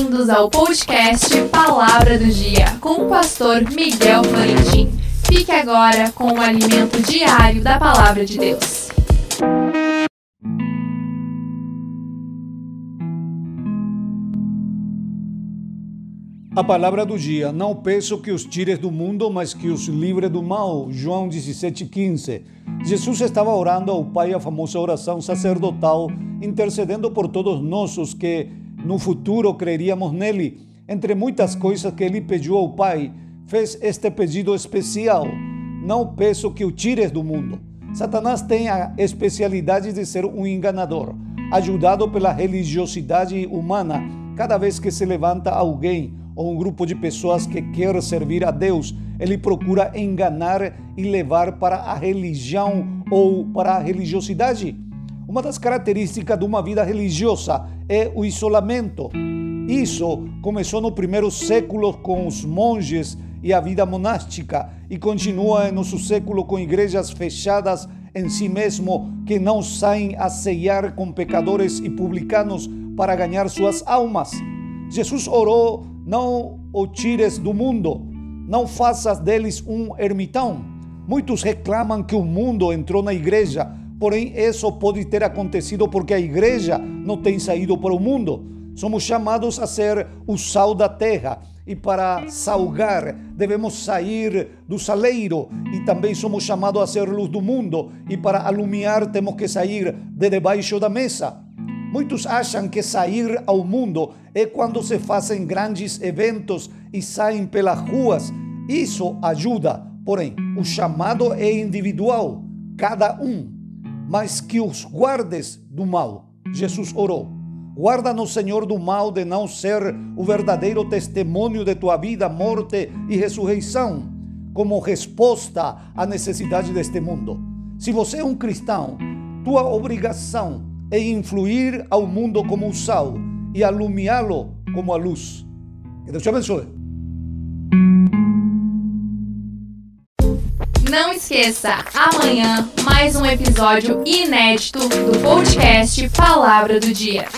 Bem-vindos ao podcast Palavra do Dia com o pastor Miguel Florentin. Fique agora com o alimento diário da Palavra de Deus. A palavra do dia: Não peço que os tires do mundo, mas que os livre do mal. João 17,15. Jesus estava orando ao Pai a famosa oração sacerdotal, intercedendo por todos nós os que no futuro creríamos nele. Entre muitas coisas que ele pediu ao Pai, fez este pedido especial: Não peço que o tires do mundo. Satanás tem a especialidade de ser um enganador, ajudado pela religiosidade humana. Cada vez que se levanta alguém, ou um grupo de pessoas que quer servir a Deus, ele procura enganar e levar para a religião ou para a religiosidade. Uma das características de uma vida religiosa é o isolamento. Isso começou no primeiro século com os monges e a vida monástica e continua em nosso século com igrejas fechadas em si mesmo que não saem a ceiar com pecadores e publicanos para ganhar suas almas. Jesus orou não o tires do mundo, não faças deles um ermitão. Muitos reclamam que o mundo entrou na igreja, porém isso pode ter acontecido porque a igreja não tem saído para o mundo. Somos chamados a ser o sal da terra e para salgar devemos sair do saleiro e também somos chamados a ser luz do mundo e para alumiar temos que sair de debaixo da mesa. Muitos acham que sair ao mundo é quando se fazem grandes eventos e saem pelas ruas. Isso ajuda, porém, o chamado é individual, cada um, mas que os guardes do mal. Jesus orou. Guarda-nos, Senhor, do mal de não ser o verdadeiro testemunho de tua vida, morte e ressurreição, como resposta à necessidade deste mundo. Se você é um cristão, tua obrigação e influir ao mundo como o sal e alumiá-lo como a luz. Que Deus te abençoe. Não esqueça, amanhã mais um episódio inédito do podcast Palavra do Dia.